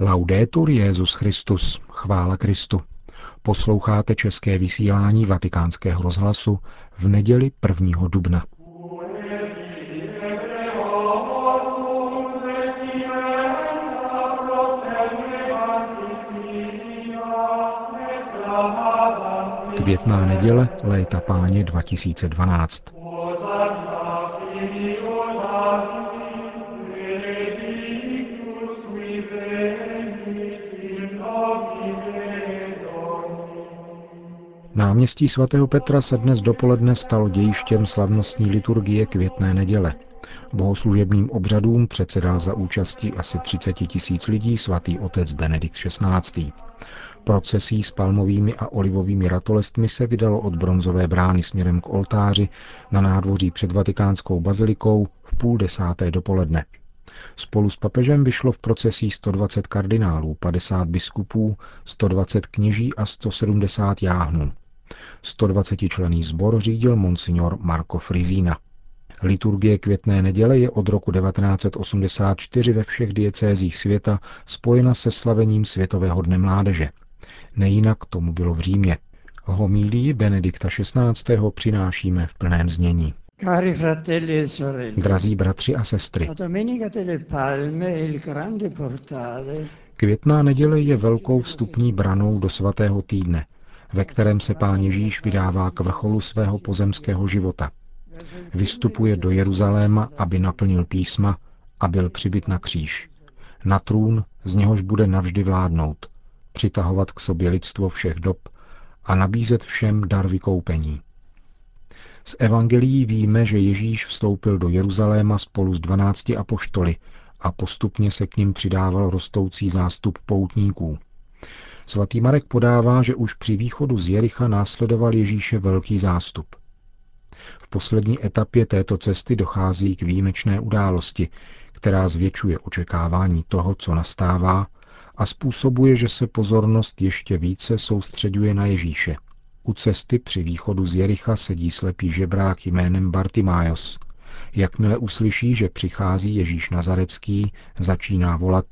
Laudetur Jezus Christus, chvála Kristu. Posloucháte české vysílání Vatikánského rozhlasu v neděli 1. dubna. Květná neděle léta páně 2012. Náměstí svatého Petra se dnes dopoledne stalo dějištěm slavnostní liturgie květné neděle. Bohoslužebným obřadům předsedal za účastí asi 30 tisíc lidí svatý otec Benedikt XVI. Procesí s palmovými a olivovými ratolestmi se vydalo od bronzové brány směrem k oltáři na nádvoří před vatikánskou bazilikou v půl desáté dopoledne. Spolu s papežem vyšlo v procesí 120 kardinálů, 50 biskupů, 120 kněží a 170 jáhnů. 120 člený sbor řídil monsignor Marco Frizina. Liturgie květné neděle je od roku 1984 ve všech diecézích světa spojena se slavením Světového dne mládeže. Nejinak tomu bylo v Římě. Homílí Benedikta XVI. přinášíme v plném znění. E Drazí bratři a sestry, Květná neděle je velkou vstupní branou do svatého týdne, ve kterém se pán Ježíš vydává k vrcholu svého pozemského života. Vystupuje do Jeruzaléma, aby naplnil písma a byl přibyt na kříž. Na trůn, z něhož bude navždy vládnout, přitahovat k sobě lidstvo všech dob a nabízet všem dar vykoupení. Z evangelií víme, že Ježíš vstoupil do Jeruzaléma spolu s dvanácti apoštoly a postupně se k ním přidával rostoucí zástup poutníků. Svatý Marek podává, že už při východu z Jericha následoval Ježíše velký zástup. V poslední etapě této cesty dochází k výjimečné události, která zvětšuje očekávání toho, co nastává a způsobuje, že se pozornost ještě více soustředuje na Ježíše. U cesty při východu z Jericha sedí slepý žebrák jménem Bartimájos. Jakmile uslyší, že přichází Ježíš Nazarecký, začíná volat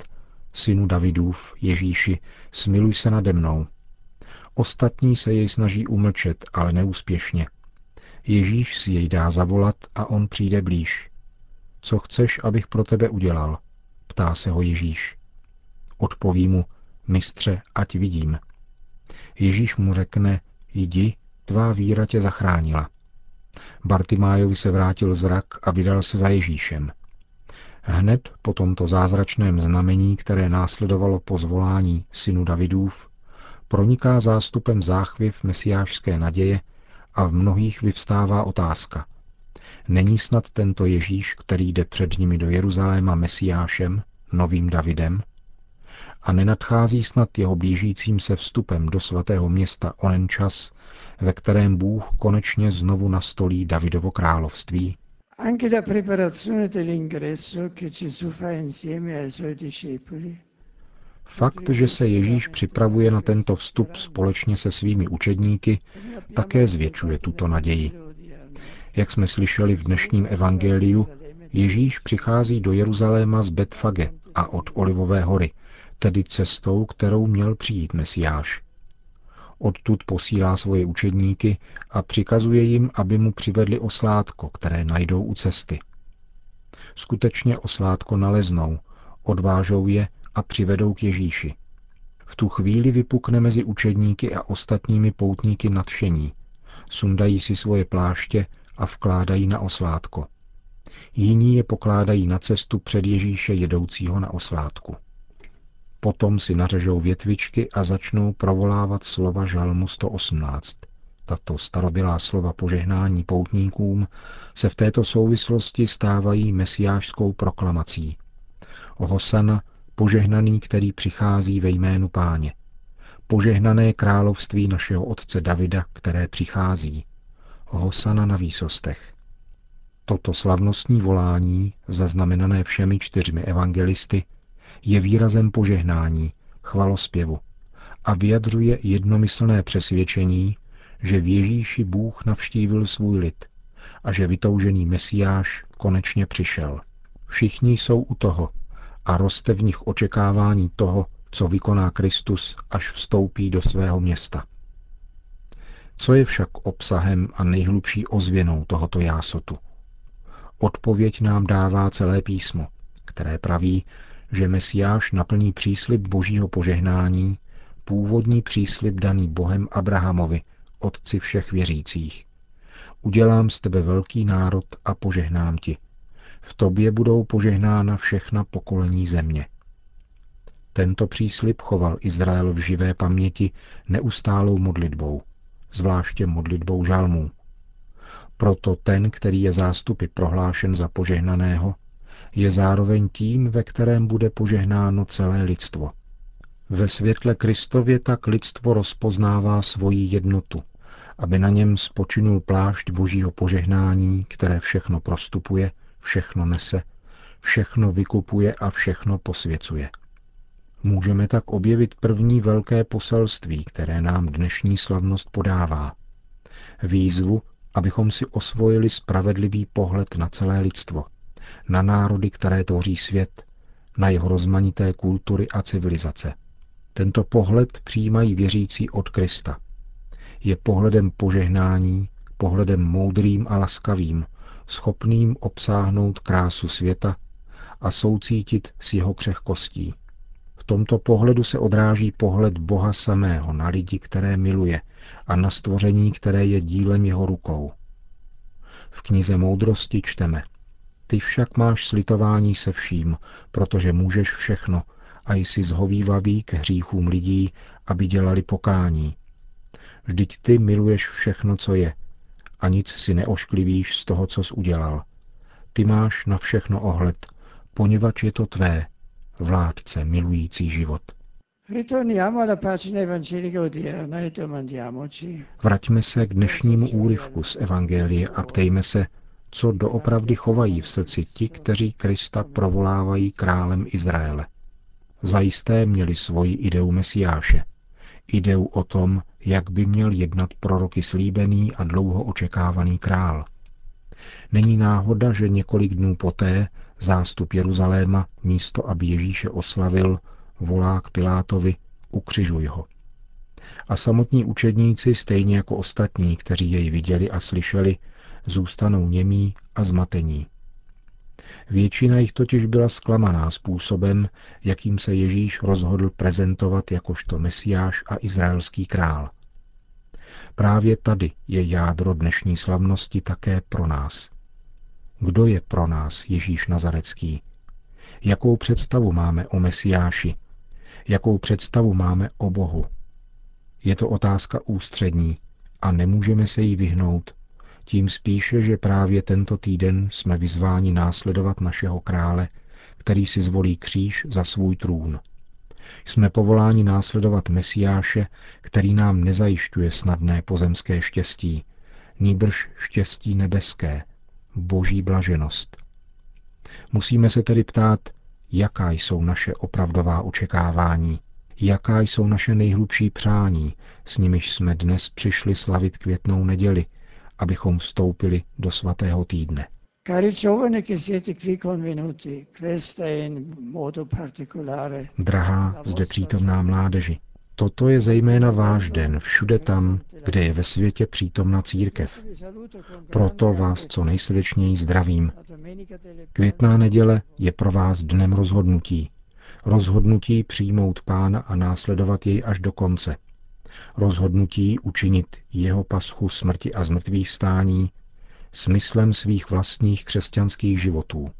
Synu Davidův, Ježíši, smiluj se nade mnou. Ostatní se jej snaží umlčet, ale neúspěšně. Ježíš si jej dá zavolat a on přijde blíž. Co chceš, abych pro tebe udělal? Ptá se ho Ježíš. Odpoví mu, mistře, ať vidím. Ježíš mu řekne, jdi, tvá víra tě zachránila. Bartimájovi se vrátil zrak a vydal se za Ježíšem. Hned po tomto zázračném znamení, které následovalo po zvolání synu Davidův, proniká zástupem záchviv mesiášské naděje a v mnohých vyvstává otázka. Není snad tento Ježíš, který jde před nimi do Jeruzaléma mesiášem, novým Davidem? A nenadchází snad jeho blížícím se vstupem do svatého města onen čas, ve kterém Bůh konečně znovu nastolí Davidovo království? Anche la preparazione dell'ingresso che Gesù fa insieme ai suoi discepoli Fakt, že se Ježíš připravuje na tento vstup společně se svými učedníky, také zvětšuje tuto naději. Jak jsme slyšeli v dnešním evangeliu, Ježíš přichází do Jeruzaléma z Betfage a od Olivové hory, tedy cestou, kterou měl přijít Mesiáš. Odtud posílá svoje učedníky a přikazuje jim, aby mu přivedli oslátko, které najdou u cesty. Skutečně oslátko naleznou, odvážou je a přivedou k Ježíši. V tu chvíli vypukne mezi učedníky a ostatními poutníky nadšení. Sundají si svoje pláště a vkládají na oslátko. Jiní je pokládají na cestu před Ježíše jedoucího na oslátku. Potom si nařežou větvičky a začnou provolávat slova žalmu 118. Tato starobylá slova požehnání poutníkům se v této souvislosti stávají mesiášskou proklamací. Hosana, požehnaný, který přichází ve jménu páně. Požehnané království našeho otce Davida, které přichází. Hosana na výsostech. Toto slavnostní volání, zaznamenané všemi čtyřmi evangelisty, je výrazem požehnání, chvalospěvu a vyjadřuje jednomyslné přesvědčení, že v Ježíši Bůh navštívil svůj lid a že vytoužený Mesiáš konečně přišel. Všichni jsou u toho a roste v nich očekávání toho, co vykoná Kristus, až vstoupí do svého města. Co je však obsahem a nejhlubší ozvěnou tohoto jásotu? Odpověď nám dává celé písmo, které praví, že Mesiáš naplní příslip božího požehnání, původní příslip daný Bohem Abrahamovi, otci všech věřících. Udělám z tebe velký národ a požehnám ti. V tobě budou požehnána všechna pokolení země. Tento příslip choval Izrael v živé paměti neustálou modlitbou, zvláště modlitbou žalmů. Proto ten, který je zástupy prohlášen za požehnaného, je zároveň tím, ve kterém bude požehnáno celé lidstvo. Ve světle Kristově tak lidstvo rozpoznává svoji jednotu, aby na něm spočinul plášť božího požehnání, které všechno prostupuje, všechno nese, všechno vykupuje a všechno posvěcuje. Můžeme tak objevit první velké poselství, které nám dnešní slavnost podává. Výzvu, abychom si osvojili spravedlivý pohled na celé lidstvo, na národy, které tvoří svět, na jeho rozmanité kultury a civilizace. Tento pohled přijímají věřící od Krista. Je pohledem požehnání, pohledem moudrým a laskavým, schopným obsáhnout krásu světa a soucítit s jeho křehkostí. V tomto pohledu se odráží pohled Boha samého na lidi, které miluje a na stvoření, které je dílem jeho rukou. V knize Moudrosti čteme Ty však máš slitování se vším, protože můžeš všechno a jsi zhovývavý k hříchům lidí, aby dělali pokání. Vždyť ty miluješ všechno, co je, a nic si neošklivíš z toho, co jsi udělal. Ty máš na všechno ohled, poněvadž je to tvé, vládce milující život. E Vraťme se k dnešnímu úryvku z Evangelie a ptejme se, co doopravdy chovají v srdci ti, kteří Krista provolávají králem Izraele. Zajisté měli svoji ideu Mesiáše. Ideu o tom, jak by měl jednat proroky slíbený a dlouho očekávaný král. Není náhoda, že několik dnů poté zástup Jeruzaléma, místo aby Ježíše oslavil, volá k Pilátovi, ukřižuj ho. A samotní učedníci, stejně jako ostatní, kteří jej viděli a slyšeli, zůstanou němí a zmatení. Většina jich totiž byla zklamaná způsobem, jakým se Ježíš rozhodl prezentovat jakožto mesiáš a izraelský král. Právě tady je jádro dnešní slavnosti také pro nás. Kdo je pro nás Ježíš Nazarecký? Jakou představu máme o Mesiáši? Jakou představu máme o Bohu? Je to otázka ústřední a nemůžeme se jí vyhnout, tím spíše, že právě tento týden jsme vyzváni následovat našeho krále, který si zvolí kříž za svůj trůn. Jsme povoláni následovat Mesiáše, který nám nezajišťuje snadné pozemské štěstí, nýbrž štěstí nebeské, boží blaženost. Musíme se tedy ptát, jaká jsou naše opravdová očekávání, jaká jsou naše nejhlubší přání, s nimiž jsme dnes přišli slavit květnou neděli, abychom vstoupili do svatého týdne. Drahá, zde přítomná mládeži, toto je zejména váš den všude tam, kde je ve světě přítomna církev. Proto vás co nejsrdečněji zdravím. Květná neděle je pro vás dnem rozhodnutí. Rozhodnutí přijmout pána a následovat jej až do konce – rozhodnutí učinit jeho paschu smrti a zmrtvých stání smyslem svých vlastních křesťanských životů.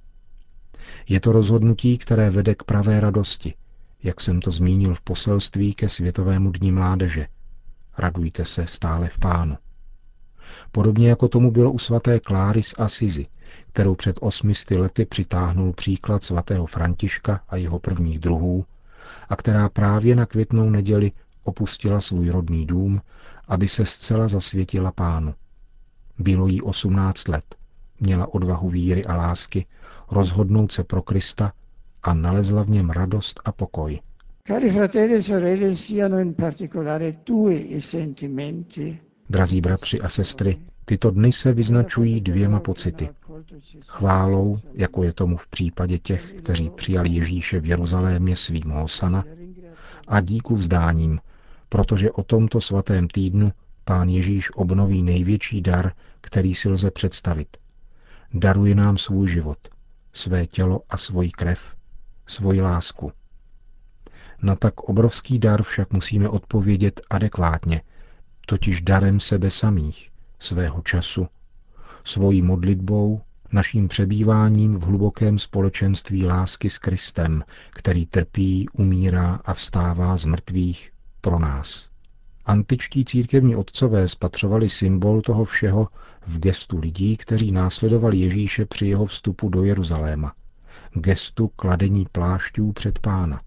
Je to rozhodnutí, které vede k pravé radosti, jak jsem to zmínil v poselství ke Světovému dní mládeže. Radujte se stále v pánu. Podobně jako tomu bylo u svaté Kláry z Asizi, kterou před osmisty lety přitáhnul příklad svatého Františka a jeho prvních druhů, a která právě na květnou neděli opustila svůj rodný dům, aby se zcela zasvětila pánu. Bylo jí 18 let, měla odvahu víry a lásky, rozhodnout se pro Krista a nalezla v něm radost a pokoj. Cari fratelli e sorelle, siano in particolare i sentimenti. Drazí bratři a sestry, tyto dny se vyznačují dvěma pocity. Chválou, jako je tomu v případě těch, kteří přijali Ježíše v Jeruzalémě svým Hosana, a díku vzdáním, protože o tomto svatém týdnu pán Ježíš obnoví největší dar, který si lze představit. Daruje nám svůj život, své tělo a svoji krev, svoji lásku. Na tak obrovský dar však musíme odpovědět adekvátně, totiž darem sebe samých, svého času, svojí modlitbou, naším přebýváním v hlubokém společenství lásky s Kristem, který trpí, umírá a vstává z mrtvých pro nás. Antičtí církevní otcové spatřovali symbol toho všeho v gestu lidí, kteří následovali Ježíše při jeho vstupu do Jeruzaléma. Gestu kladení plášťů před pána.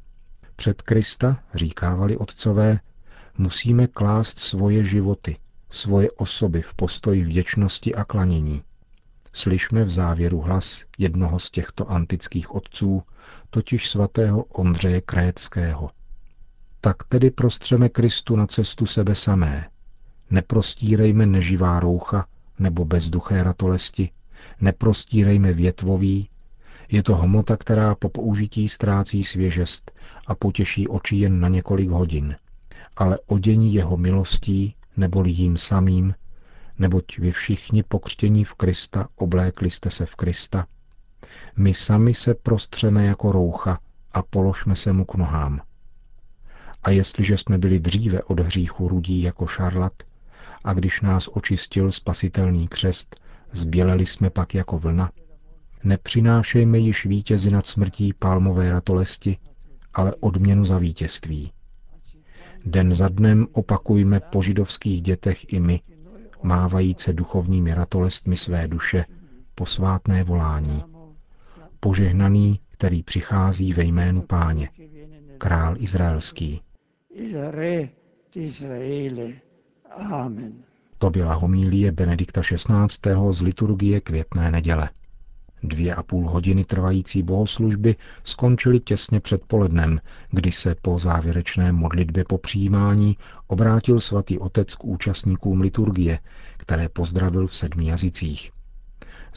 Před Krista, říkávali otcové, musíme klást svoje životy, svoje osoby v postoji vděčnosti a klanění. Slyšme v závěru hlas jednoho z těchto antických otců, totiž svatého Ondřeje Krétského. Tak tedy prostřeme Kristu na cestu sebe samé. Neprostírejme neživá roucha nebo bezduché ratolesti, neprostírejme větvový, je to hmota, která po použití ztrácí svěžest a potěší oči jen na několik hodin. Ale odění jeho milostí, neboli jím samým, neboť vy všichni pokřtění v Krista oblékli jste se v Krista. My sami se prostřeme jako roucha a položme se mu k nohám. A jestliže jsme byli dříve od hříchu rudí jako šarlat, a když nás očistil spasitelný křest, zběleli jsme pak jako vlna, nepřinášejme již vítězi nad smrtí palmové ratolesti, ale odměnu za vítězství. Den za dnem opakujme po židovských dětech i my, mávajíce duchovními ratolestmi své duše, posvátné volání. Požehnaný, který přichází ve jménu páně, král izraelský. Amen. To byla homílie Benedikta XVI. z liturgie květné neděle. Dvě a půl hodiny trvající bohoslužby skončily těsně před polednem, kdy se po závěrečné modlitbě po přijímání obrátil svatý otec k účastníkům liturgie, které pozdravil v sedmi jazycích.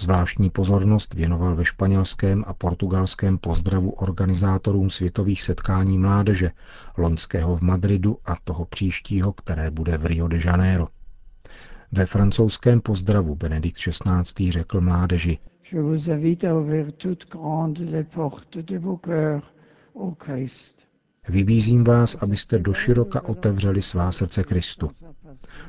Zvláštní pozornost věnoval ve španělském a portugalském pozdravu organizátorům světových setkání mládeže, loňského v Madridu a toho příštího, které bude v Rio de Janeiro. Ve francouzském pozdravu Benedikt XVI. řekl mládeži, Je vous invite à ouvrir toutes grandes les portes de vos cœurs au Christ. Vybízím vás, abyste doširoka otevřeli svá srdce Kristu.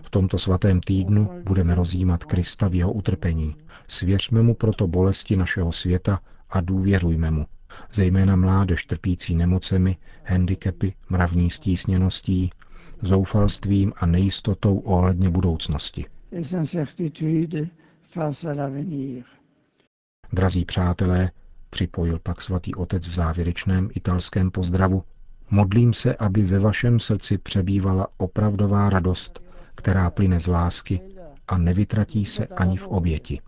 V tomto svatém týdnu budeme rozjímat Krista v jeho utrpení. Svěřme mu proto bolesti našeho světa a důvěřujme mu, zejména mládež trpící nemocemi, handicapy, mravní stísněností, zoufalstvím a nejistotou ohledně budoucnosti. Drazí přátelé, připojil pak svatý otec v závěrečném italském pozdravu, modlím se, aby ve vašem srdci přebývala opravdová radost, která plyne z lásky a nevytratí se ani v oběti.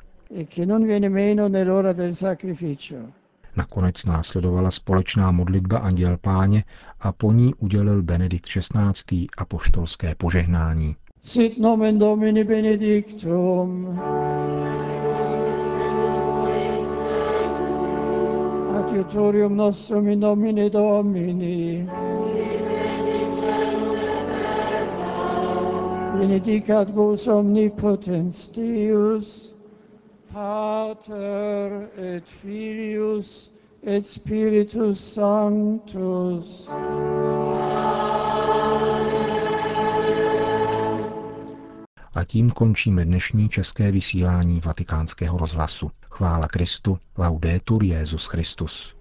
Nakonec následovala společná modlitba Anděl Páně a po ní udělil Benedikt XVI. apoštolské požehnání. Sit nomen Domini benedictum. Adiutorium nostrum in nomine Domini. Benedicat vos omnipotens Deus, Pater et Filius et Spiritus Sanctus. A tím končíme dnešní české vysílání vatikánského rozhlasu. Chvála Kristu, laudetur Jezus Christus.